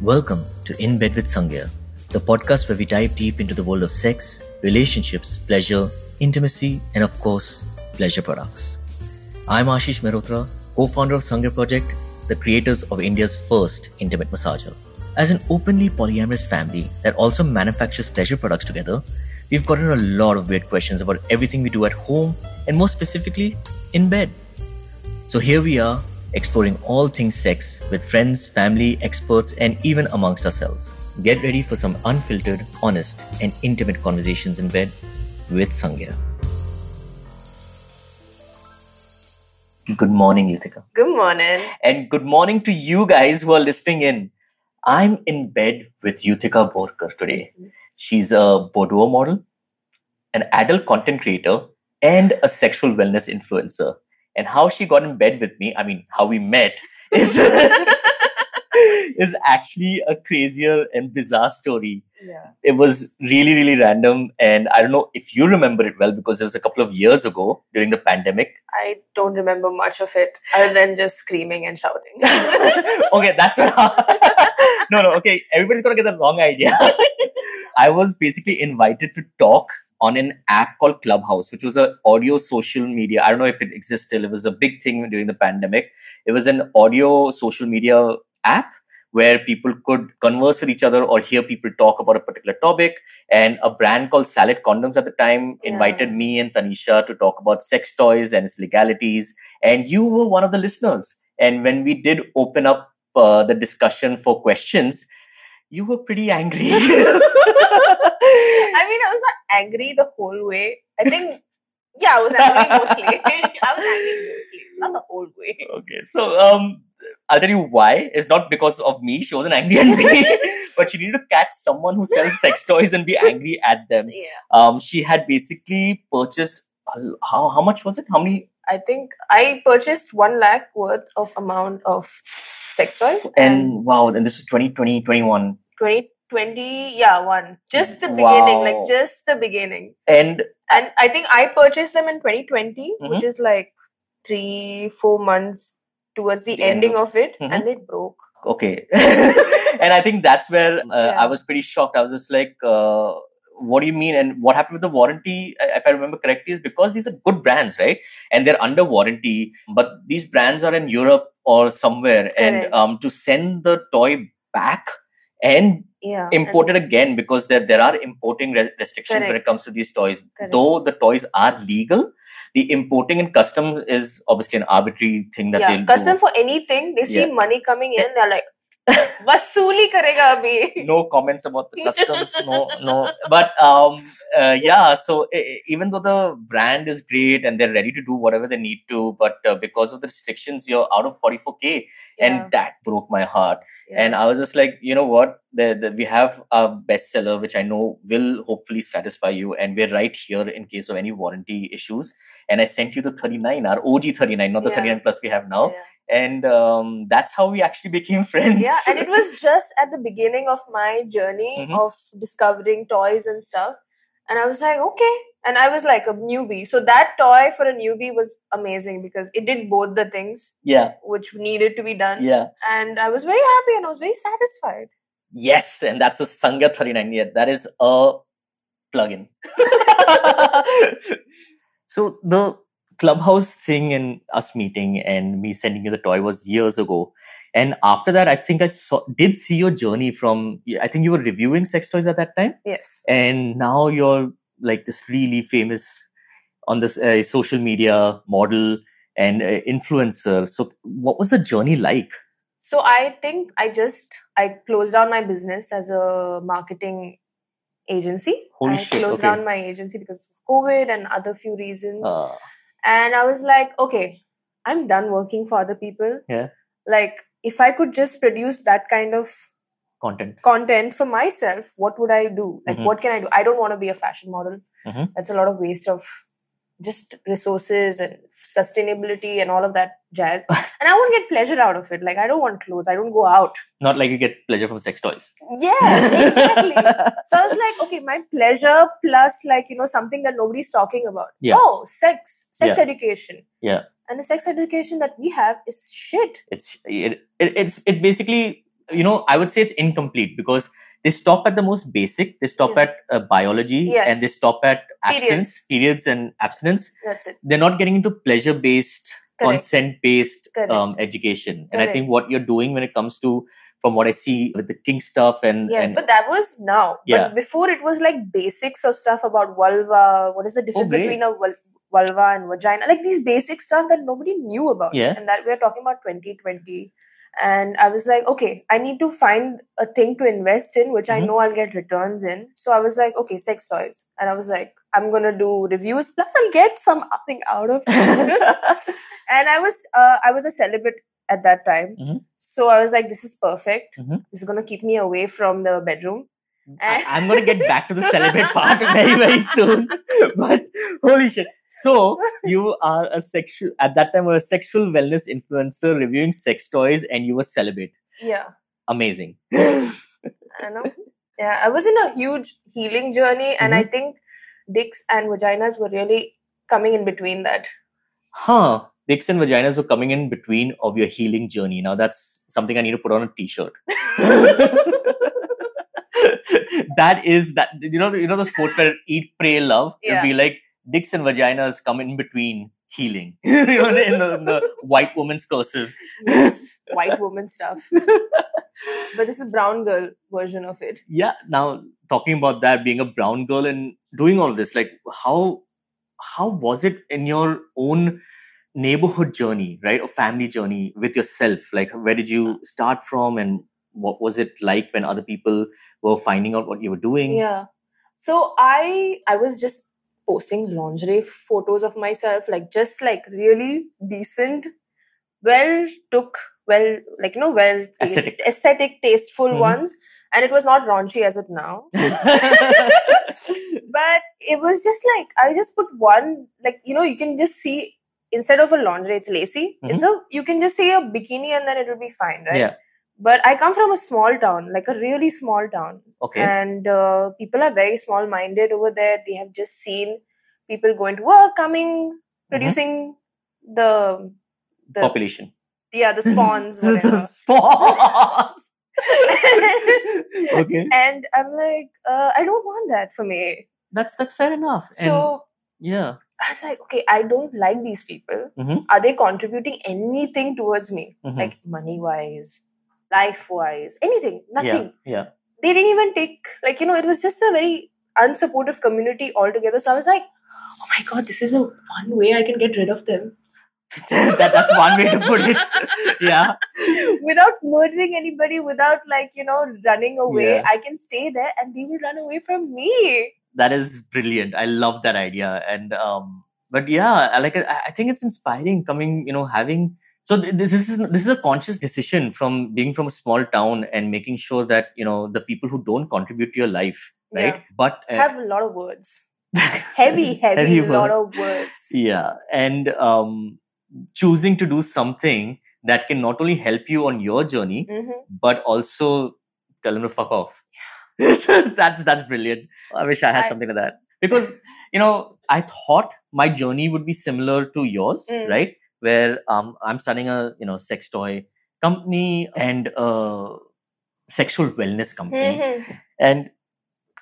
Welcome to In Bed with Sangya, the podcast where we dive deep into the world of sex, relationships, pleasure, intimacy, and of course, pleasure products. I'm Aashish Mehrotra, co-founder of Sangya Project, the creators of India's first intimate massager. As an openly polyamorous family that also manufactures pleasure products together, we've gotten a lot of weird questions about everything we do at home and more specifically, in bed. So here we are, exploring all things sex with friends, family, experts, and even amongst ourselves. Get ready for some unfiltered, honest, and intimate conversations in bed with Sangya. Good morning, Yutheeka. Good morning. And good morning to you guys who are listening in. I'm in bed with Yutheeka Borkar today. She's a boudoir model, an adult content creator, and a sexual wellness influencer. And how she got in bed with me, I mean, how we met, is, is actually a crazier and bizarre story. Yeah. It was really, really random. And I don't know if you remember it well because it was a couple of years ago during the pandemic. I don't remember much of it other than just screaming and shouting. okay, that's no, no. Okay, everybody's gonna get the wrong idea. I was basically invited to talk on an app called Clubhouse, which was an audio social media. I don't know if it exists still. It was a big thing during the pandemic. It was an audio social media app where people could converse with each other or hear people talk about a particular topic. And a brand called Salad Condoms at the time Yeah. invited me and Tanisha to talk about sex toys and its legalities. And you were one of the listeners. And when we did open up uh, the discussion for questions, you were pretty angry. I mean, I was not angry the whole way. I think, yeah, I was angry mostly. I was angry mostly, not the whole way. okay, so um, I'll tell you why. It's not because of me. She wasn't angry at me, but she needed to catch someone who sells sex toys and be angry at them. Yeah. Um, she had basically purchased how how much was it? How many? I think I purchased one lakh worth of amount of sex toys And wow, and this is 2020, 21. 2020, yeah, one. Just the Wow. beginning, like just the beginning. And And I think I purchased them in 2020, Mhm. which is like three, four months towards the, The end ending of it, Mhm. and they broke. okay and i think that's where uh, Yeah. i was pretty shocked i was just like uh, what do you mean and what happened with the warranty if i remember correctly is because these are good brands right and they're under warranty but these brands are in europe or somewhere and um, to send the toy back and Yeah. import it again because there, there are importing re- restrictions when it comes to these toys Correct. though the toys are legal the importing and custom is obviously an arbitrary thing that yeah, they'll custom do for anything, they see money coming in, they're like, Vasuli karega abhi. no comments about the customs no no but um uh, yeah so even though the brand is great and they're ready to do whatever they need to but uh, because of the restrictions you're out of 44k Yeah, and that broke my heart yeah. and i was just like you know what the, the, we have a bestseller which i know will hopefully satisfy you and we're right here in case of any warranty issues and i sent you the 39 our og 39 not the Yeah. 39 plus we have now. And um, that's how we actually became friends yeah, and it was just at the beginning of my journey Mhm. of discovering toys and stuff. And I was like, okay. And I was like a newbie. So that toy for a newbie was amazing because it did both the things yeah which needed to be done. yeah And I was very happy and I was very satisfied. Yes, and that's a Sangya 39. Yeah, that is a plugin. so the clubhouse thing and us meeting and me sending you the toy was years ago. And after that, I think I saw, did see your journey from, I think you were reviewing sex toys at that time. Yes. And now you're like this really famous on this uh, social media model and uh, influencer. So what was the journey like? So I think I just I closed down my business as a marketing agency. Holy I shit, closed okay. down my agency because of COVID and other few reasons. Uh, and I was like, okay, I'm done working for other people. Yeah. Like if I could just produce that kind of content. content for myself, what would I do? Like Mhm. what can I do? I don't want to be a fashion model. Mhm. That's a lot of waste of just resources and sustainability and all of that jazz. and I won't get pleasure out of it. Like I don't want clothes. I don't go out. Not like you get pleasure from sex toys. Yeah, exactly. so I was like, okay, my pleasure plus like, you know, something that nobody's talking about. Yeah. Oh, sex, sex Yeah. education. Yeah. And the sex education that we have is shit. It's it, it, it's it's basically you know, I would say it's incomplete because they stop at the most basic. They stop Yeah. at uh, biology Yes. and they stop at abstinence, periods and abstinence. That's it. They're not getting into pleasure based, consent based um, education. And I think what you're doing when it comes to, from what I see with the king stuff and, Yes, and but that was now. Yeah. But before it was like basics of stuff about vulva. What is the difference Oh, between a vul- vulva and vagina? Like these basic stuff that nobody knew about. Yeah. And that we're talking about 2020. And I was like, okay, I need to find a thing to invest in, which I Mhm. know I'll get returns in. So I was like, okay, sex toys. And I was like, I'm gonna do reviews plus I'll get something out of it. and I was uh, I was a celibate at that time. Mhm. So I was like, this is perfect. Mhm. This is gonna keep me away from the bedroom. I, I'm going to get back to the celibate part very, very soon. But holy shit. So you are a sexual, at that time, were a sexual wellness influencer reviewing sex toys and you were celibate. Yeah, Amazing. I know. Yeah, I was in a huge healing journey, and I mm-hmm. think dicks and vaginas were really coming in between that. huh. Dicks and vaginas were coming in between of your healing journey. Now that's something I need to put on a t-shirt. that is that you know you know the sports where eat pray love it Yeah. be like dicks and vaginas come in between healing you know in the, in the white woman's cursive white woman stuff. But this is brown girl version of it. yeah now talking about that being a brown girl and doing all this like how how was it in your own neighborhood journey right or family journey with yourself like where did you start from and what was it like when other people were finding out what you were doing Yeah. So I I was just posting lingerie photos of myself, like just like really decent, well took, well like you know, well Aesthetic. aesthetic, tasteful Mhm. ones. And it was not raunchy as it now. but it was just like I just put one like you know, you can just see instead of a lingerie, it's lacy. It's a you can just say a bikini and then it will be fine, right? yeah But I come from a small town, like a really small town. Okay. And uh, people are very small minded over there. They have just seen people going to work coming producing the the population. Yeah the spawns the spawns. Okay. And i'm like uh, i don't want that for me. That's that's fair enough. So and yeah. I was like okay i don't like these people. Mhm. are they contributing anything towards me? Mhm. like money wise life wise anything nothing. yeah yeah. They didn't even take like you know it was just a very unsupportive community altogether. So i was like oh my god this is a one way i can get rid of them. That, that's one way to put it. Yeah. Without murdering anybody without like you know running away Yeah. i can stay there and they will run away from me. That is brilliant. I love that idea. And um but yeah I like. I I think it's inspiring coming you know having so th- this is this is a conscious decision from being from a small town and making sure that you know the people who don't contribute to your life right? But uh, have a lot of words. Heavy heavy, Heavy lot word. of words. Yeah. And um choosing to do something that can not only help you on your journey Mhm. but also tell them to fuck off. That's that's brilliant. I wish i had I- something like that. Because you know i thought my journey would be similar to yours Mm. right where um i'm starting a you know sex toy company and a sexual wellness company Mhm. and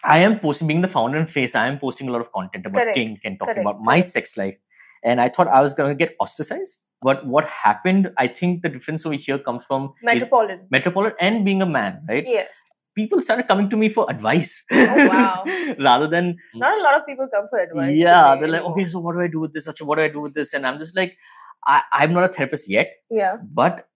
I am posting, being the founder and face, I am posting a lot of content about Correct. kink and talking Correct. about my sex life. And I thought I was going to get ostracized. But what happened, I think the difference over here comes from metropolitan metropolitan and being a man, right? yes People started coming to me for advice. Oh, wow. Rather than, not a lot of people come for advice yeah, they're like, okay, so what do I do with this? What do I do with this? And I'm just like, I, I'm not a therapist yet, yeah but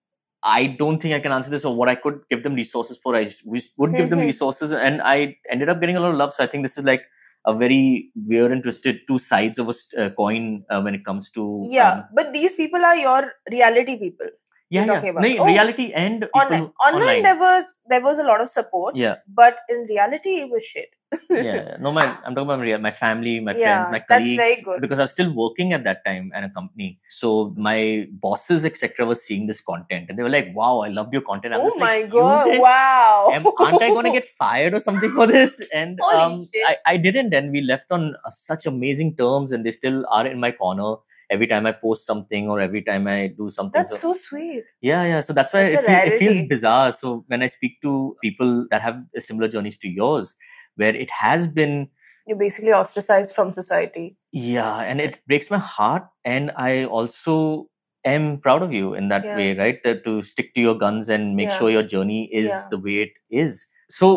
I don't think I can answer this or what I could give them resources for. I would give them Mhm. resources, and I ended up getting a lot of love. So I think this is like a very weird and twisted two sides of a uh, coin uh, when it comes to yeah um, but these people are your reality people yeah, yeah. about. No, Oh, reality and people online. online there was there was a lot of support yeah, but in reality it was shit yeah. No, my I'm talking about my, my family, my Yeah, friends, my that's colleagues. very good. Because I was still working at that time at a company, so my bosses etc. were seeing this content, and they were like, "Wow, I loved your content." I'm oh my like, god wow am, aren't I going to get fired or something for this? And um. I, I didn't. And we left on uh, such amazing terms, and they still are in my corner. Every time I post something or every time I do something. That's so sweet. yeah, yeah. So that's why it, feel, it feels bizarre. So when I speak to people that have similar journeys to yours, where it has been You're basically ostracized from society. yeah and it breaks my heart and i also am proud of you in that Yeah. way right that to stick to your guns and make Yeah. sure your journey is Yeah. the way it is so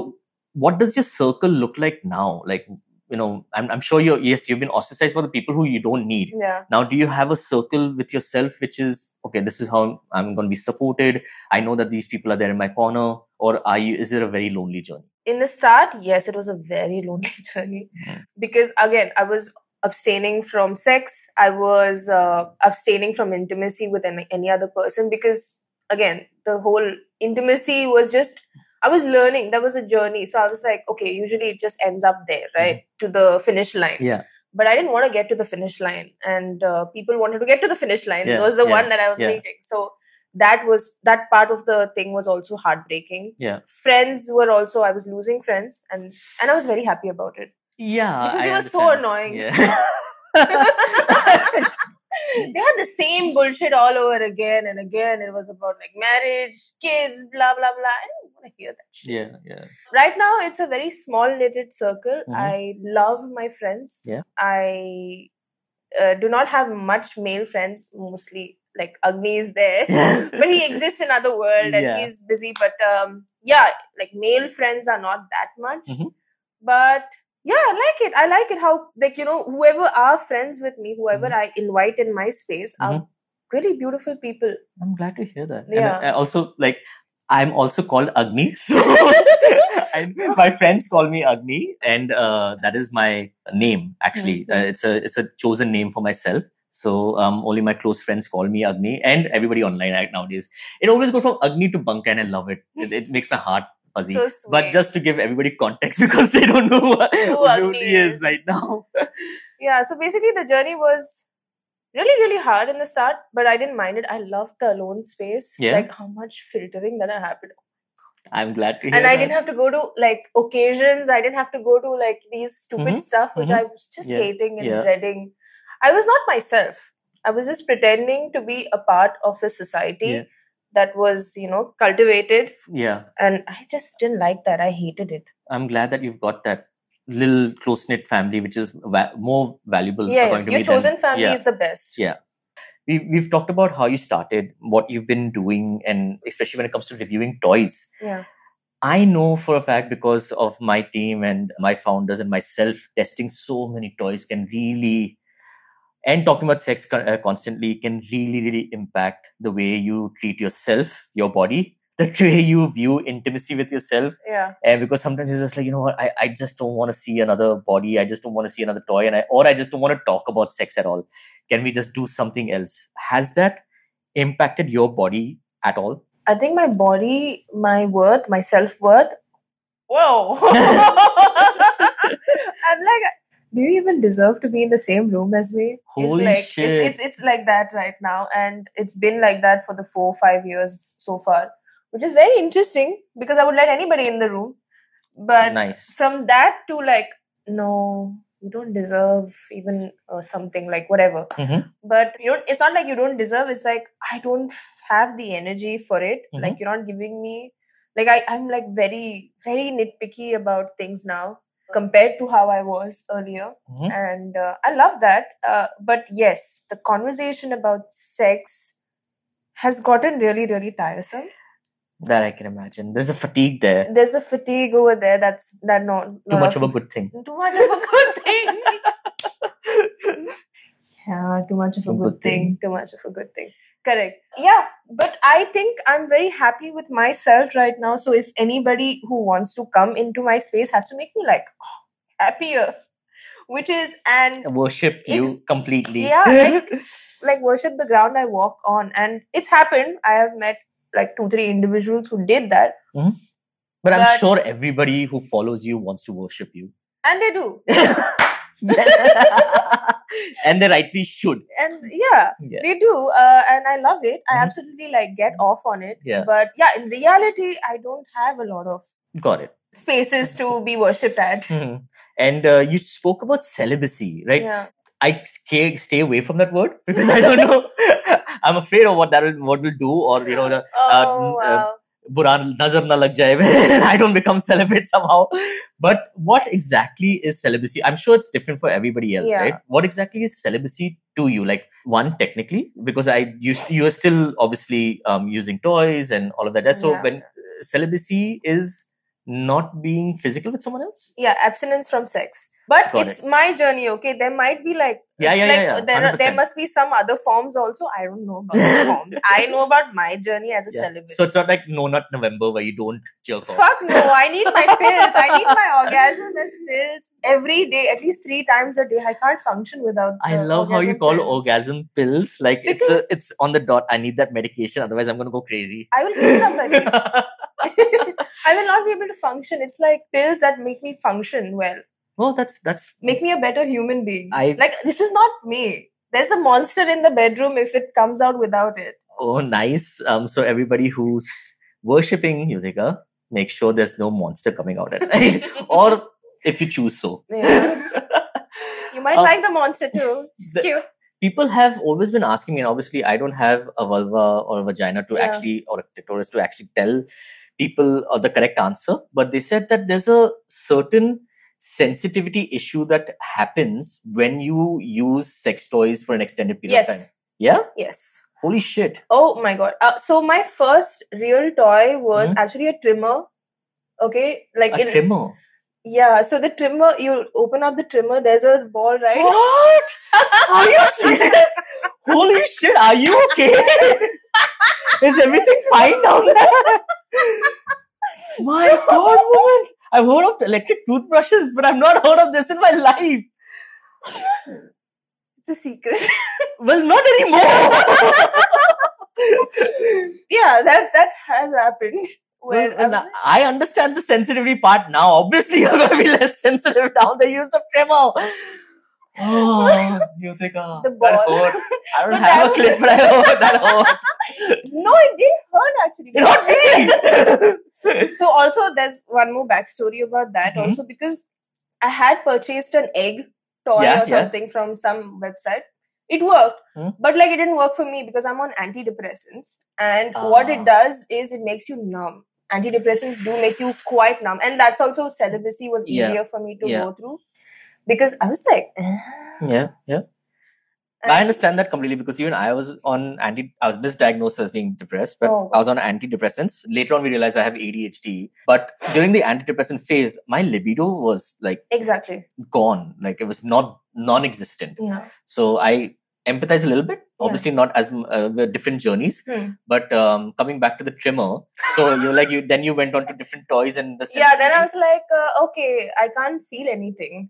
what does your circle look like now like you know i'm, I'm sure you're yes you've been ostracized for the people who you don't need. Yeah. now do you have a circle with yourself which is okay this is how i'm going to be supported. I know that these people are there in my corner. Or are you is it a very lonely journey? In the start, yes, it was a very lonely journey. Because again, I was abstaining from sex. I was uh, abstaining from intimacy with any, any other person because again, the whole intimacy was just I was learning. That was a journey. So I was like, okay, usually it just ends up there, right? To the finish line. yeah But I didn't want to get to the finish line. And uh, people wanted to get to the finish line. Yeah, It was the yeah, one that I was yeah. meeting. So that was that part of the thing was also heartbreaking. Yeah. Friends were also I was losing friends and and I was very happy about it. yeah Because I it was so annoying. yeah they had the same bullshit all over again and again. It was about like marriage, kids, blah blah blah. I didn't want to hear that shit. yeah yeah right now it's a very small knitted circle Mhm. i love my friends Yeah. i uh, do not have much male friends mostly like agni is there but he exists in other world and Yeah. he's busy but um yeah like male friends are not that much Mhm. but yeah i like it i like it how like you know whoever are friends with me whoever Mhm. i invite in my space are really beautiful people I'm glad to hear that. Yeah. And I, I also like I'm also called Agni. So and my friends call me Agni, and uh, that is my name. Actually, Mhm. uh, it's a it's a chosen name for myself. So um, only my close friends call me Agni, and everybody online right nowadays. It always goes from Agni to Bankai, and I love it. It, it makes my heart fuzzy. so but just to give everybody context, because they don't know what, who Agni he is is. right now. yeah so basically the journey was really really hard in the start but i didn't mind it i loved the alone space Yeah. like how much filtering that I happened I'm glad to hear. and i that. didn't have to go to like occasions i didn't have to go to like these stupid Mhm, stuff which mhm. i was just Yeah, hating and yeah. dreading i was not myself i was just pretending to be a part of a society Yeah. That was you know cultivated Yeah. and i just didn't like that i hated it I'm glad that you've got that little close knit family, which is va- more valuable. yes your me than- chosen family yeah. is the best Yeah. We, we've talked about how you started, what you've been doing, and especially when it comes to reviewing toys. yeah I know for a fact because of my team and my founders and myself testing so many toys can really, and talking about sex uh, constantly can really, really impact the way you treat yourself, your body, the way you view intimacy with yourself. Yeah. And because sometimes it's just like you know what I, I just don't want to see another body i just don't want to see another toy and i or i just don't want to talk about sex at all. Can we just do something else? Has that impacted your body at all? I think my body, my worth, my self worth. Whoa! I'm like, do you even deserve to be in the same room as me? Holy it's like shit. it's it's it's like that right now, and it's been like that for the four five years so far, which is very interesting because I would let anybody in the room, but nice from that to like, no, you don't deserve even uh, something like whatever Mhm. but you don't it's not like you don't deserve it's like i don't have the energy for it Mhm. like you're not giving me like I, i'm like very very nitpicky about things now compared to how i was earlier. Mhm. and uh, i love that uh, but yes the conversation about sex has gotten really really tiresome. That i can imagine. There's a fatigue there. There's a fatigue over there that's that not too much of a good thing. Too much of a good thing. Yeah too much of a, A good, good thing. thing. too much of a good thing correct. Yeah but i think i'm very happy with myself right now. So if anybody who wants to come into my space has to make me like oh, happier which is and worship you completely. yeah, like- like worship the ground i walk on. And it's happened. I have met like two three individuals who did that. Mm-hmm. But i'm sure everybody who follows you wants to worship you. And they do and they rightly should and yeah yeah they do uh, and i love it i Mhm. absolutely like get off on it Yeah. but yeah in reality i don't have a lot of got it spaces to be worshipped at Mhm. and uh, you spoke about celibacy right yeah I stay, stay away from that word because I don't know. I'm afraid of what that will what will do, or you know, the Oh uh, wow. बुरा nazar na lag jaye and I don't become celibate somehow. But what exactly is celibacy? I'm sure it's different for everybody else, Yeah. right? What exactly is celibacy to you? Like one technically, because I you you are still obviously um, using toys and all of that. So Yeah. when celibacy is not being physical with someone else. yeah abstinence from sex but Got it's my journey okay there might be like Yeah, yeah, like yeah, yeah. there are- there must be some other forms also i don't know about the forms i know about my journey as a Yeah. celibate So it's not like no nut November where you don't jerk off. fuck no i need my pills i need my orgasm as pills every day at least three times a day i can't function without I love how you call pills. orgasm pills. Like it's a, it's on the dot. I need that medication, otherwise I'm gonna go crazy. i will kill somebody i will not be able to function it's like pills that make me function well well, that's that's make me a better human being I- like this is not me there's a monster in the bedroom if it comes out without it oh nice. Um, so everybody who's worshipping Yutheeka, make sure there's no monster coming out at night, or if you choose so. Yeah. You might Um, like the monster too. It's the- cute. People have always been asking me, and obviously I don't have a vulva or a vagina to Yeah. actually or a clitoris to actually tell people uh, the correct answer, but they said that there's a certain sensitivity issue that happens when you use sex toys for an extended period Yes. of time. Yeah? Yes. Holy shit. Oh my god. Uh, so my first real toy was Mhm. actually a trimmer. Okay, like A in, trimmer. yeah. So the trimmer, you open up the trimmer. There's a ball, right? What? Are you serious? Holy shit, are you okay? Is everything fine down there? My god, woman. I've heard of electric toothbrushes, but I've not heard of this in my life. It's a secret. Well, not anymore. yeah, that that has happened. Well, I well, I understand the sensitivity part now. Obviously, you're going to be less sensitive down the use of trimmer. Oh, you think, oh, The that ball. hurt. I don't But have a clip, but I hurt. That hurt. no, it didn't hurt actually. It hurt me. so also there's one more backstory about that Mhm. also because I had purchased an egg toy Yeah, or yeah. something from some website. It worked, Hmm. but like it didn't work for me because I'm on antidepressants, and what Ah. it does is it makes you numb. Antidepressants do make you quite numb, and that's also celibacy was Yeah. easier for me to Yeah. go through because I was like, yeah, yeah. I understand that completely because even I was on anti, I was misdiagnosed as being depressed, but Oh. I was on antidepressants. Later on, we realized I have ADHD. But during the antidepressant phase, my libido was like exactly, gone, like it was not non-existent. yeah, So I empathize a little bit. Yeah. Obviously, not as uh, different journeys. Hmm. But um, coming back to the trimmer, so you like you then you went on to different toys and the yeah. Then I was like, uh, okay, I can't feel anything,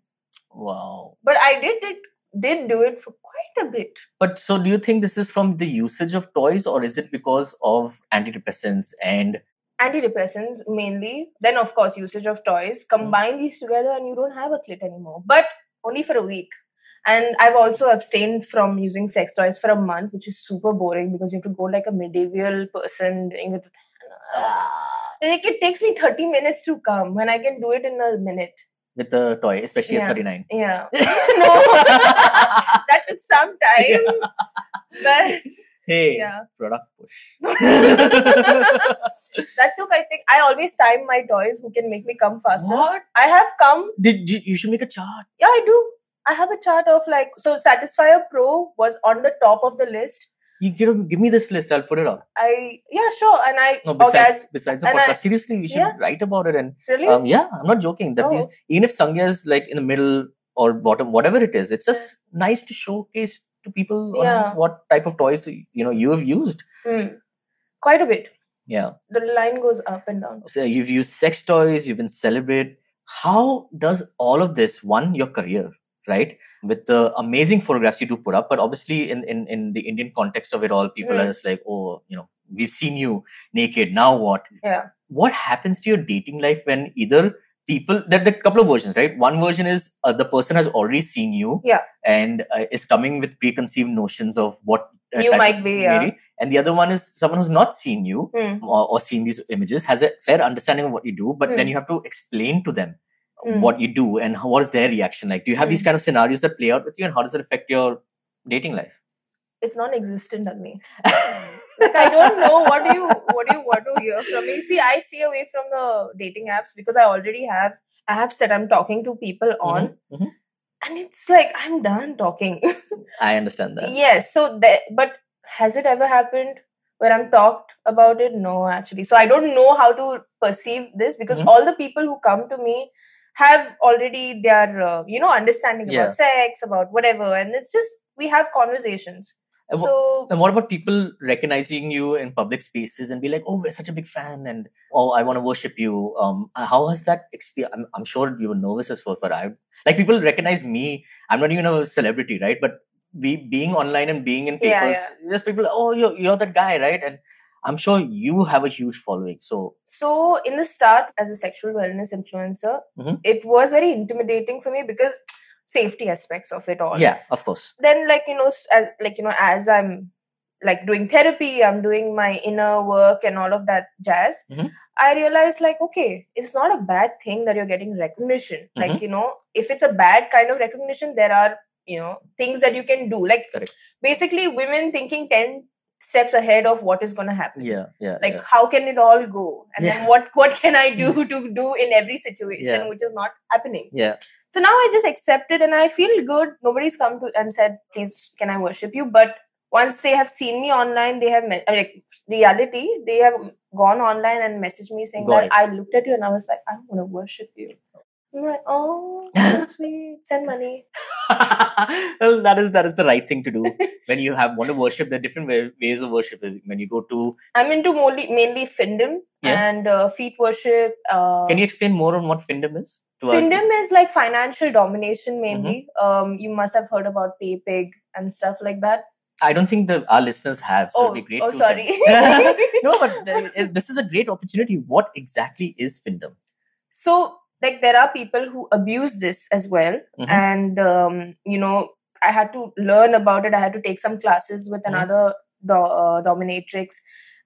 wow. but I did it, did do it for quite a bit. But so, do you think this is from the usage of toys, or is it because of antidepressants and antidepressants mainly then of course usage of toys Hmm. combine these together and you don't have a clit anymore but only for a week and i've also abstained from using sex toys for a month which is super boring because you have to go like a medieval person doing it like it takes me 30 minutes to come when i can do it in a minute with the toy, especially Yeah. at 39? yeah no that took some time but hey, yeah product push. that took i think i always time my toys who can make me come faster what? i have come Did you, you should make a chart. Yeah, I do. I have a chart of like so Satisfyer Pro was on the top of the list. You give, give me this list. I'll put it on. I yeah, sure. And I No, oh, besides, guys, besides the podcast, I- seriously, we should Yeah. write about it. And really? um, yeah, I'm not joking. That these, Oh. even if Sangya is like in the middle or bottom, whatever it is, it's just nice to showcase to people on Yeah. what type of toys you know you have used. Hmm. Quite a bit. Yeah. The line goes up and down. So you've used sex toys, you've been celibate. How does all of this, one, your career, right? With the amazing photographs you do put up, but obviously in, in, in the Indian context of it all, people are Mm. just like, oh, you know, we've seen you naked. Now what? Yeah. What happens to your dating life when either people, there, there are a couple of versions, right? One version is uh, the person has already seen you Yeah. and uh, is coming with preconceived notions of what uh, You might be, yeah. And the other one is someone who's not seen you Hmm. or, or seen these images has a fair understanding of what you do but then Hmm. you have to explain to them Mm. what you do and how, what is their reaction like? Do you have these Mm. kind of scenarios that play out with you, and how does it affect your dating life? It's non-existent, Agni. Like I don't know what do you what do you want to hear from me. See, I stay away from the dating apps because I already have apps that I'm talking to people on, Mhm, mhm. and it's like I'm done talking. I understand that. yes. So that, but has it ever happened where I'm talked about it? No, actually. So I don't know how to perceive this because Mhm. all the people who come to me have already their uh, you know understanding Yeah. about sex, about whatever, and it's just we have conversations. And So And what about people recognizing you in public spaces and be like, "Oh, we're such a big fan," and "Oh, I want to worship you." Um, how has that experience? I'm, I'm sure you were nervous as well, but I like people recognize me. I'm not even a celebrity, right? But be, being online and being in Yeah, papers, just people, oh, you're you're that guy, right? And I'm sure you have a huge following. So So, in the start, as a sexual wellness influencer, Mhm. it was very intimidating for me because safety aspects of it all. yeah, of course. Then, like you know, as like you know, as I'm like doing therapy, I'm doing my inner work and all of that jazz. Mhm. I realized like, okay, it's not a bad thing that you're getting recognition. Mhm. Like you know, if it's a bad kind of recognition, there are you know things that you can do. Like Correct. basically, women thinking ten steps ahead of what is going to happen Yeah, yeah, like yeah. how can it all go and Yeah. then what what can i do to do in every situation Yeah. which is not happening yeah. so now i just accept it and i feel good nobody's come to and said please can i worship you but once they have seen me online they have me- uh, like reality they have gone online and messaged me saying Got that it. i looked at you and i was like i want to worship you i'm like oh so sweet send money well, that is that is the right thing to do when you have want to worship. There are different way, ways of worship. When you go to, i'm into mainly mainly findom Yeah. and uh, feet worship uh, can you explain more on what findom is? Findom is like financial domination mainly. Mm-hmm. Um, you must have heard about PayPig and stuff like that. I don't think the our listeners have. So Oh, it'd be great. oh, to sorry. no, but this is a great opportunity. What exactly is findom? So, like, there are people who abuse this as well, Mhm. and um, you know, I had to learn about it. I had to take some classes with Mhm. another do- uh, dominatrix,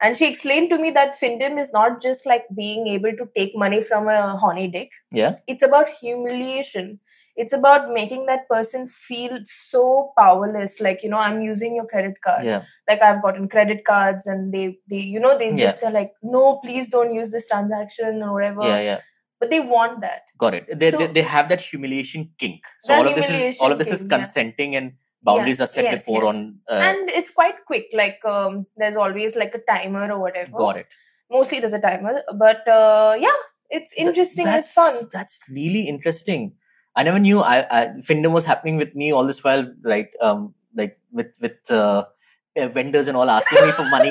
and she explained to me that Findom is not just like being able to take money from a horny dick. Yeah. it's about humiliation it's about making that person feel so powerless like you know i'm using your credit card Yeah, like i've gotten credit cards and they they you know they Yeah. just are like no please don't use this transaction or whatever yeah, yeah. But they want that Got it. They, So- they, they have that humiliation kink. So all of this is all of this is kink, yeah. consenting and boundaries are set yes, before yes. on. Uh, and it's quite quick like um there's always like a timer or whatever got it. mostly there's a timer but uh yeah it's interesting it's fun That's really interesting. I never knew. I, I Findom was happening with me all this while, right? Um, like with with uh, vendors and all asking me for money,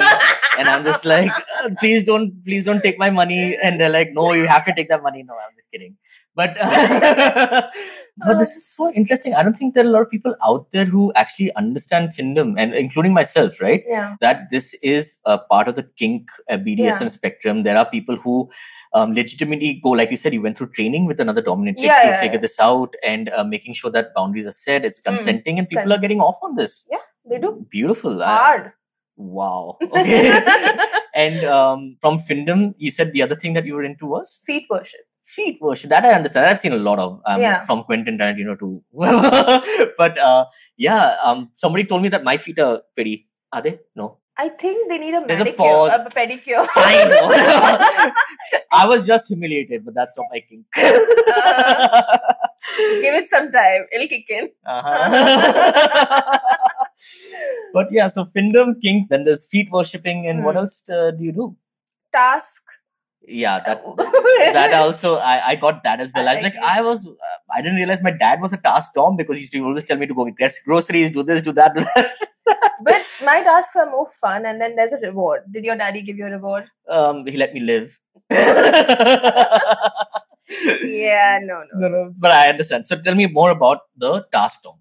and I'm just like, "Uh, please don't, please don't take my money. And they're like, no, you have to take that money. No, I'm just kidding. But but this is so interesting. I don't think there are a lot of people out there who actually understand Findom, and including myself, right? yeah that this is a part of the kink uh, BDSM Yeah. spectrum. There are people who um, legitimately go, like you said, you went through training with another dominant Yeah, to yeah, figure yeah. this out and uh, making sure that boundaries are set, it's Mm, consenting, and people con- are getting off on this. They do Beautiful. Hard wow. Okay. and um, from Findom, you said the other thing that you were into was feet worship feet worship. That I understand. I've seen a lot of um, Yeah. from Quentin Tarantino to. but uh, yeah, um, somebody told me that my feet are pretty. Are they? No. I think they need a There's a manicure, pause. a, pedicure. I know. I was just humiliated, but that's not my kink. Give it some time; it'll kick in. Uh-huh. But yeah, so Findom, kink, then there's feet worshipping, and what Hmm. else uh, do you do? Task. Yeah, that that also I, I got that as well. I was like, I was uh, I didn't realize my dad was a task dom because he used to always tell me to go get groceries, do this, do that, do that. but my tasks are more fun, and then there's a reward. Did your daddy give you a reward? um, he let me live. Yeah, no, no. No, no, but I understand. So tell me more about the task dom.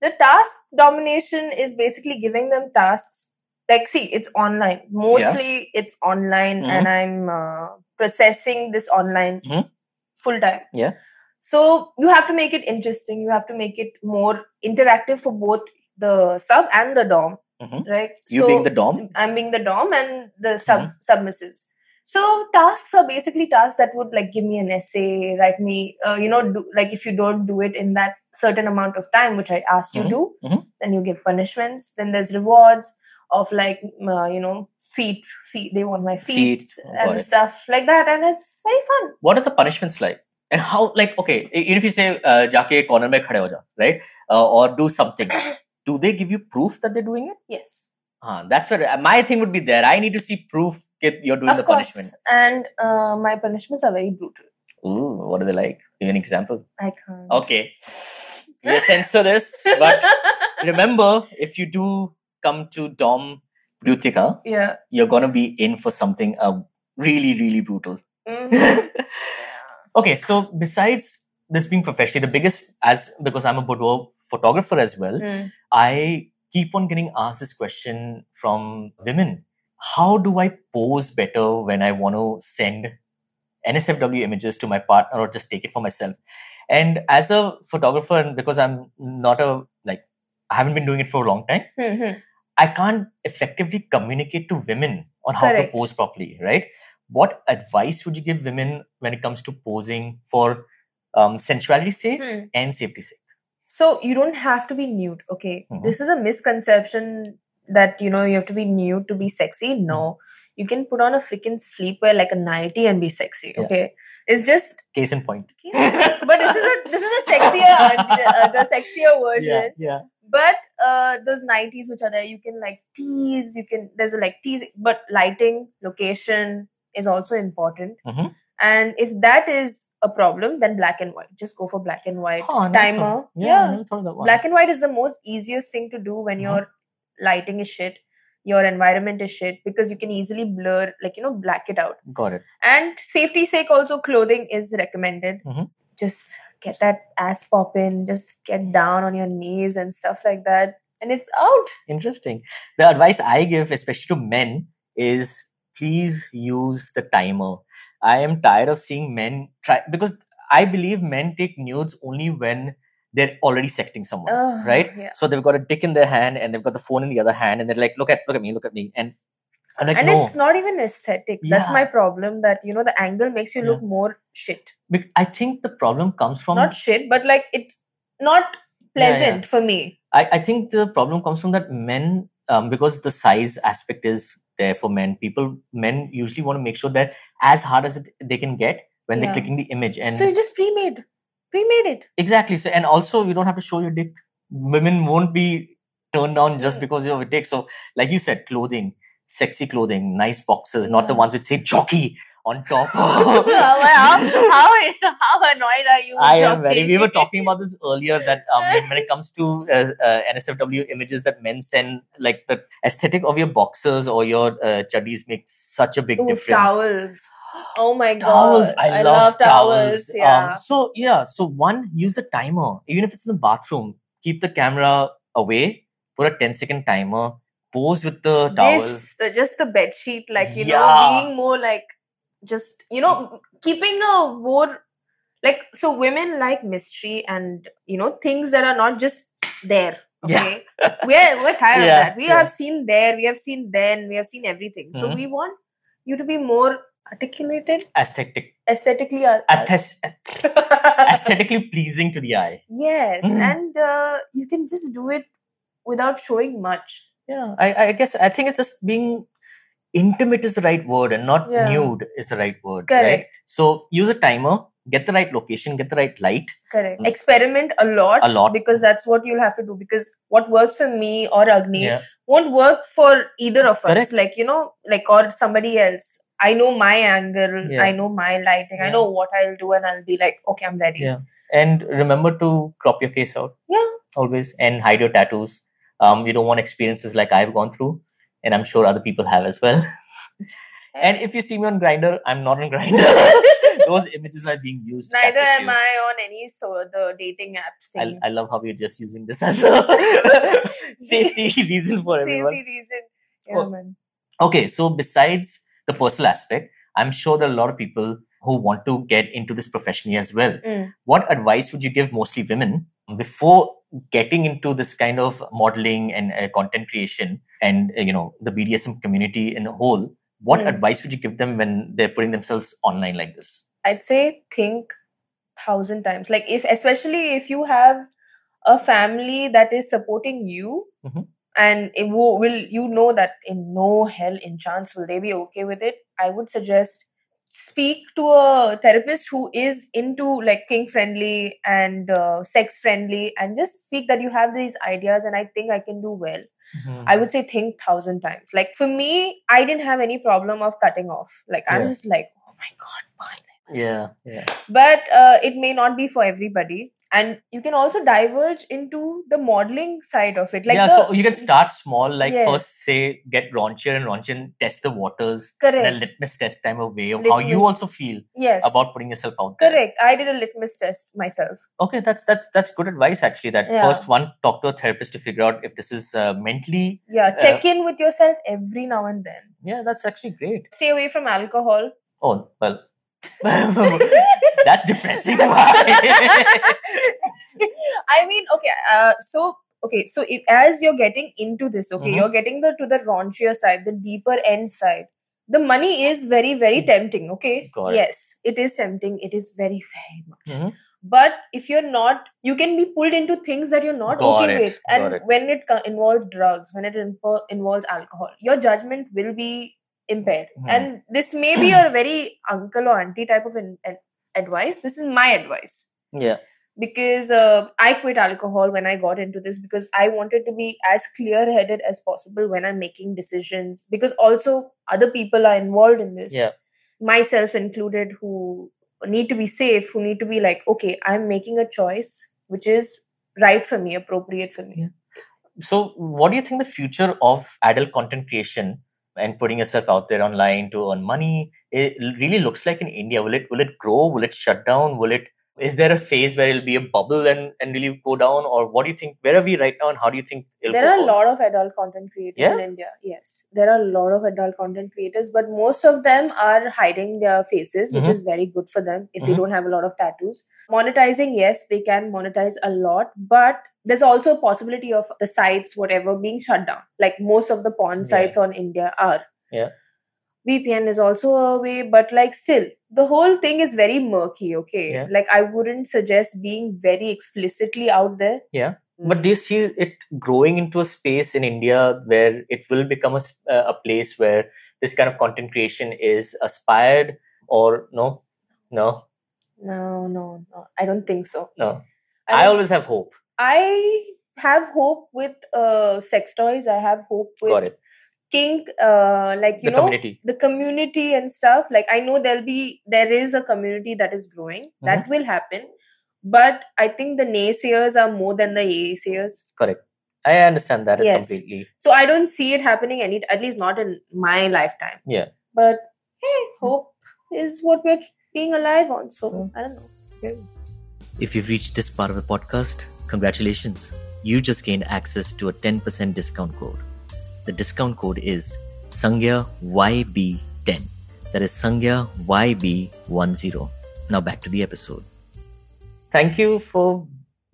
The task domination is basically giving them tasks. Like, see, it's online. Mostly, it's online, Mhm. and I'm uh, processing this online Mhm. full time. Yeah. So you have to make it interesting. You have to make it more interactive for both the sub and the dom, Mhm. right? You being the dom. I'm being the dom and the sub Mhm. submissives. So tasks are basically tasks that would like give me an essay, write me, uh, you know, do, like if you don't do it in that certain amount of time, which I asked Mhm, you to, mhm. then you get punishments. Then there's rewards of like, uh, you know, feet, feet. They want my feet, Feet, got and it. stuff like that, and it's very fun. what are the punishments like and how like okay even if you say uh, jaake corner mein khade ho ja right uh, or do something do they give you proof that they're doing it Yes, Ah, that's where my thing would be there i need to see proof that you're doing of the course. punishment And uh, my punishments are very brutal. Ooh, what are they like give an example I can't. okay we'll censor this but remember if you do come to dom Brutika, yeah. you're gonna be in for something uh, really really brutal Mhm. okay so besides this being professionally the biggest as because i'm a boudoir photographer as well Mm. i keep on getting asked this question from women how do i pose better when i want to send nsfw images to my partner or just take it for myself and as a photographer and because i'm not a like i haven't been doing it for a long time Mhm. I can't effectively communicate to women on how Correct. to pose properly, right? What advice would you give women when it comes to posing for um, sensuality's sake Hmm. and safety's sake? So you don't have to be nude, okay? Mhm. This is a misconception that you know you have to be nude to be sexy. No, you can put on a freaking sleepwear like a nightie and be sexy. Yeah. Okay, it's just. Case in point. but this is a this is a sexier uh, the sexier version. Yeah, yeah. But uh, those nighties which are there, you can like tease. You can there's a like tease, but lighting, location is also important. Mhm. And if that is a problem, then black and white. Just go for black and white. Oh, Timer. thought- yeah, Yeah. I never thought of that black and white is the most easiest thing to do when Mhm. your lighting is shit your environment is shit because you can easily blur like you know black it out Got it. and safety sake also clothing is recommended Mhm. just get that ass pop in just get down on your knees and stuff like that and it's out Interesting. The advice I give, especially to men, is please use the timer. I am tired of seeing men try because I believe men take nudes only when they're already sexting someone, Ugh, right? yeah. So they've got a dick in their hand and they've got the phone in the other hand, and they're like, "Look at, look at me, look at me," and I'm like, and "No." it's not even aesthetic that's my problem that you know the angle makes you Yeah. look more shit I think the problem comes from not shit but like it's not Yeah, yeah. pleasant for me I, I think the problem comes from that men um, because the size aspect is there for men. People men usually want to make sure that as hard as they can get when they're clicking the image and so you just pre-made pre-made it. Exactly. So and also you don't have to show your dick. Women won't be turned on just because you have a dick. So like you said clothing. Sexy clothing. Nice boxes not the ones which say jockey on top how, how, how, how annoyed are you? I am very. We were talking about this earlier that um, when, when it comes to uh, uh, NSFW images that men send, like the aesthetic of your boxers or your uh, chuddies makes such a big Ooh, difference. towels. Oh my Towels, god. I, love, towels. Yeah. Um, so yeah, so one, use a timer. Even if it's in the bathroom, keep the camera away. Put a 10 second timer. Pose with the towel. this, the, just the bed sheet, like, you Yeah. know, being more like, just, you know, keeping a more, like, so women like mystery and, you know, things that are not just there. Yeah. Okay. we're, we're tired Yeah, of that. We yeah. have seen there, we have seen then, we have seen everything. So Mhm. we want you to be more articulated, Aesthetic, aesthetically. ar- athes- aesthetically pleasing to the eye. yes. Mhm. And uh, you can just do it without showing much. Yeah, I, I guess I think it's just being intimate is the right word and not Yeah. nude is the right word. Right? Correct. So use a timer, get the right location, get the right light. Correct. Mm. Experiment a lot. A lot. Because that's what you'll have to do. Because what works for me or Agni Yeah. won't work for either of us. Correct. Like, you know, like, or somebody else. I know my angle. Yeah. I know my lighting. I know what I'll do, and I'll be like, okay, I'm ready. Yeah. And remember to crop your face out. Yeah. Always and hide your tattoos. Um, you don't want experiences like I've gone through, and I'm sure other people have as well. and if you see me on Grindr, I'm not on Grindr. Those images are being used. Neither am you. I on any so the dating apps I, thing. I love how you're just using this as a safety reason for everyone. Safety reason. Yeah, Oh. man. Okay, so besides the personal aspect, I'm sure there are a lot of people who want to get into this professionally as well. Mm. What advice would you give mostly women before getting into this kind of modeling and uh, content creation and uh, you know the BDSM community in a whole? what Hmm. advice would you give them when they're putting themselves online like this? I'd say think thousand times. Like if especially if you have a family that is supporting you Mhm. and will, will you know that in no hell in chance will they be okay with it, I would suggest speak to a therapist who is into like kink friendly and uh, sex friendly and just speak that you have these ideas and I think I can do well. I would say think thousand times. Like for me, I didn't have any problem of cutting off. Like I was Yeah. just like, oh my god, burn. Yeah, yeah. But uh, it may not be for everybody, and you can also diverge into the modeling side of it. Like yeah, the, so you can start small, like Yes. first say get raunchier and raunchier and test the waters a correct. litmus test time of way of how you also feel yes, about putting yourself out there. correct. I did a litmus test myself. Okay, that's that's that's good advice actually. That Yeah. first one talk to a therapist to figure out if this is uh, mentally. Yeah, check in with yourself every now and then. Yeah, that's actually great. Stay away from alcohol. Oh well, that's depressing. I mean, okay, uh, so okay, so if, as you're getting into this, okay, Mhm. you're getting the to the raunchier side, the deeper end side. The money is very, very tempting. Okay, Got yes, it is tempting. It is very, very much. Mhm. But if you're not, you can be pulled into things that you're not Got okay it, with. And it. when it co- involves drugs, when it involves alcohol, your judgment will be impaired. Mhm. And this may be a very uncle or auntie type of in- ad- advice. This is my advice yeah. because uh, I quit alcohol when I got into this because I wanted to be as clear headed as possible when I'm making decisions because also other people are involved in this, Yeah. myself included, who need to be safe, who need to be like, okay, I'm making a choice which is right for me, appropriate for me. Yeah. So, what do you think the future of adult content creation and putting yourself out there online to earn money it really looks like in India? Will it will it grow? Will it shut down? Will it is there a phase where it'll be a bubble and, and really go down? Or what do you think? Where are we right now and how do you think it'll there go are a lot of adult content creators Yeah? in India. Yes, there are a lot of adult content creators, but most of them are hiding their faces, which Mhm. is very good for them if they Mhm. don't have a lot of tattoos. Monetizing, yes, they can monetize a lot, but there's also a possibility of the sites, whatever, being shut down. Like most of the porn Yeah. sites on India are. Yeah. VPN is also a way, but like still, the whole thing is very murky. Okay, Yeah. like I wouldn't suggest being very explicitly out there. Yeah. But do you see it growing into a space in India where it will become a, a place where this kind of content creation is aspired or no? No, No, no, no. I don't think so. no. I, I always have hope. I have hope with uh, sex toys. I have hope with kink, uh, like you the know, community. the community and stuff. Like I know there'll be there is a community that is growing. Mm-hmm. That will happen, but I think the naysayers are more than the naysayers. Correct. I understand that Yes. completely. So I don't see it happening any, at least not in my lifetime. Yeah. But hey, hope is what we're being alive on. So Mm. I don't know. If you've reached this part of the podcast, congratulations. You just gained access to a 10% discount code. The discount code is Sangya YB10. That is Sangya YB10. Now back to the episode. Thank you for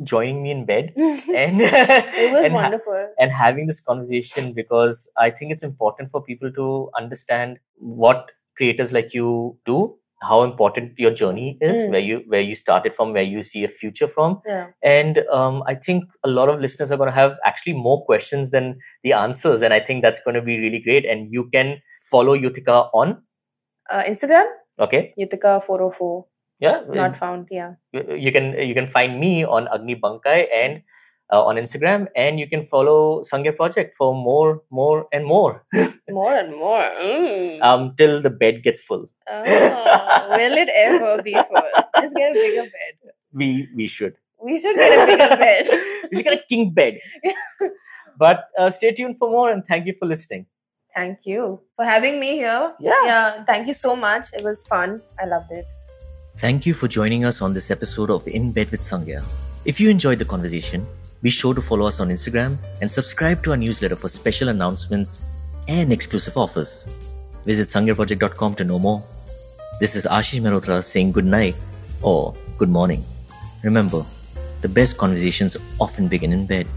joining me in bed and it was and ha- wonderful. and having this conversation because I think it's important for people to understand what creators like you do, how important your journey is, Mm. where you where you started from, where you see a future from, yeah. and um, I think a lot of listeners are going to have actually more questions than the answers, and I think that's going to be really great. And you can follow Yutheeka on, Uh, Instagram, okay, Yutheeka404. yeah, Not found. Yeah. you can you can find me on Agni Bankai and uh, on Instagram, and you can follow Sangya Project for more, more, and more. More and more. Mm. um, till the bed gets full. Oh, will it ever be full? Just get a bigger bed. We we should. We should get a bigger bed. we should get a king bed. but uh, stay tuned for more, and thank you for listening. Thank you for having me here. Yeah. Yeah, thank you so much. It was fun. I loved it. Thank you for joining us on this episode of In Bed with Sangya. If you enjoyed the conversation, be sure to follow us on Instagram and subscribe to our newsletter for special announcements and exclusive offers. Visit sangyaproject.com to know more. This is Aashish Mehrotra saying good night or good morning. Remember, the best conversations often begin in bed.